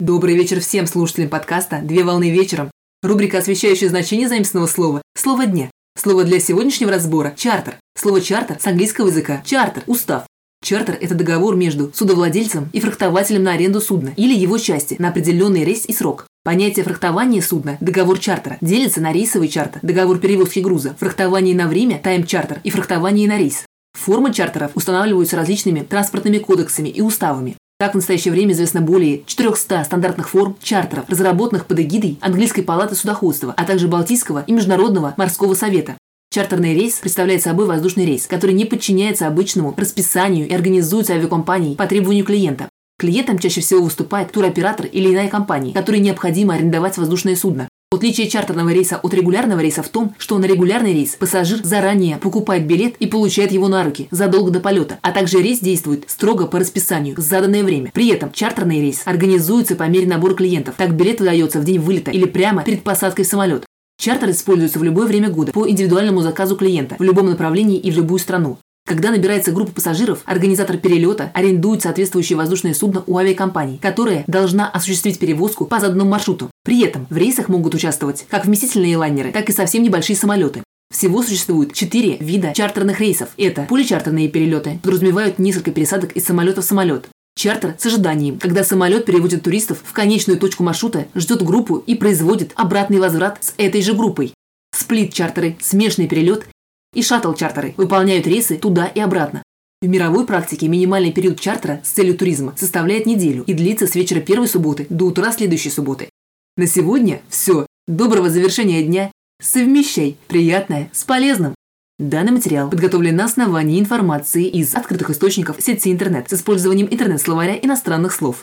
Добрый вечер всем слушателям подкаста «Две волны вечером». Рубрика, освещающая значение заимственного слова «Слово дня». Слово для сегодняшнего разбора – чартер. Слово чартер с английского языка – чартер – устав. Чартер – это договор между судовладельцем и фрахтователем на аренду судна или его части на определенный рейс и срок. Понятие фрахтования судна, договор чартера, делится на рейсовый чартер, договор перевозки груза, фрахтование на время, тайм-чартер и фрахтование на рейс. Формы чартеров устанавливаются различными транспортными кодексами и уставами. Так, в настоящее время известно более 400 стандартных форм чартеров, разработанных под эгидой Английской палаты судоходства, а также Балтийского и Международного морского совета. Чартерный рейс представляет собой воздушный рейс, который не подчиняется обычному расписанию и организуется авиакомпанией по требованию клиента. Клиентом чаще всего выступает туроператор или иная компания, которой необходимо арендовать воздушное судно. Отличие чартерного рейса от регулярного рейса в том, что на регулярный рейс пассажир заранее покупает билет и получает его на руки задолго до полета, а также рейс действует строго по расписанию в заданное время. При этом чартерный рейс организуется по мере набора клиентов. Так билет выдается в день вылета или прямо перед посадкой в самолет. Чартер используется в любое время года по индивидуальному заказу клиента в любом направлении и в любую страну. Когда набирается группа пассажиров, организатор перелета арендует соответствующее воздушное судно у авиакомпании, которая должна осуществить перевозку по заданному маршруту. При этом в рейсах могут участвовать как вместительные лайнеры, так и совсем небольшие самолеты. Всего существует четыре вида чартерных рейсов. Это поличартерные перелеты, подразумевают несколько пересадок из самолета в самолет. Чартер с ожиданием, когда самолет переводит туристов в конечную точку маршрута, ждет группу и производит обратный возврат с этой же группой. Сплит-чартеры, смешанный перелет и шаттл-чартеры выполняют рейсы туда и обратно. В мировой практике минимальный период чартера с целью туризма составляет неделю и длится с вечера первой субботы до утра следующей субботы. На сегодня все. Доброго завершения дня. Совмещай приятное с полезным. Данный материал подготовлен на основании информации из открытых источников сети интернет с использованием интернет-словаря иностранных слов.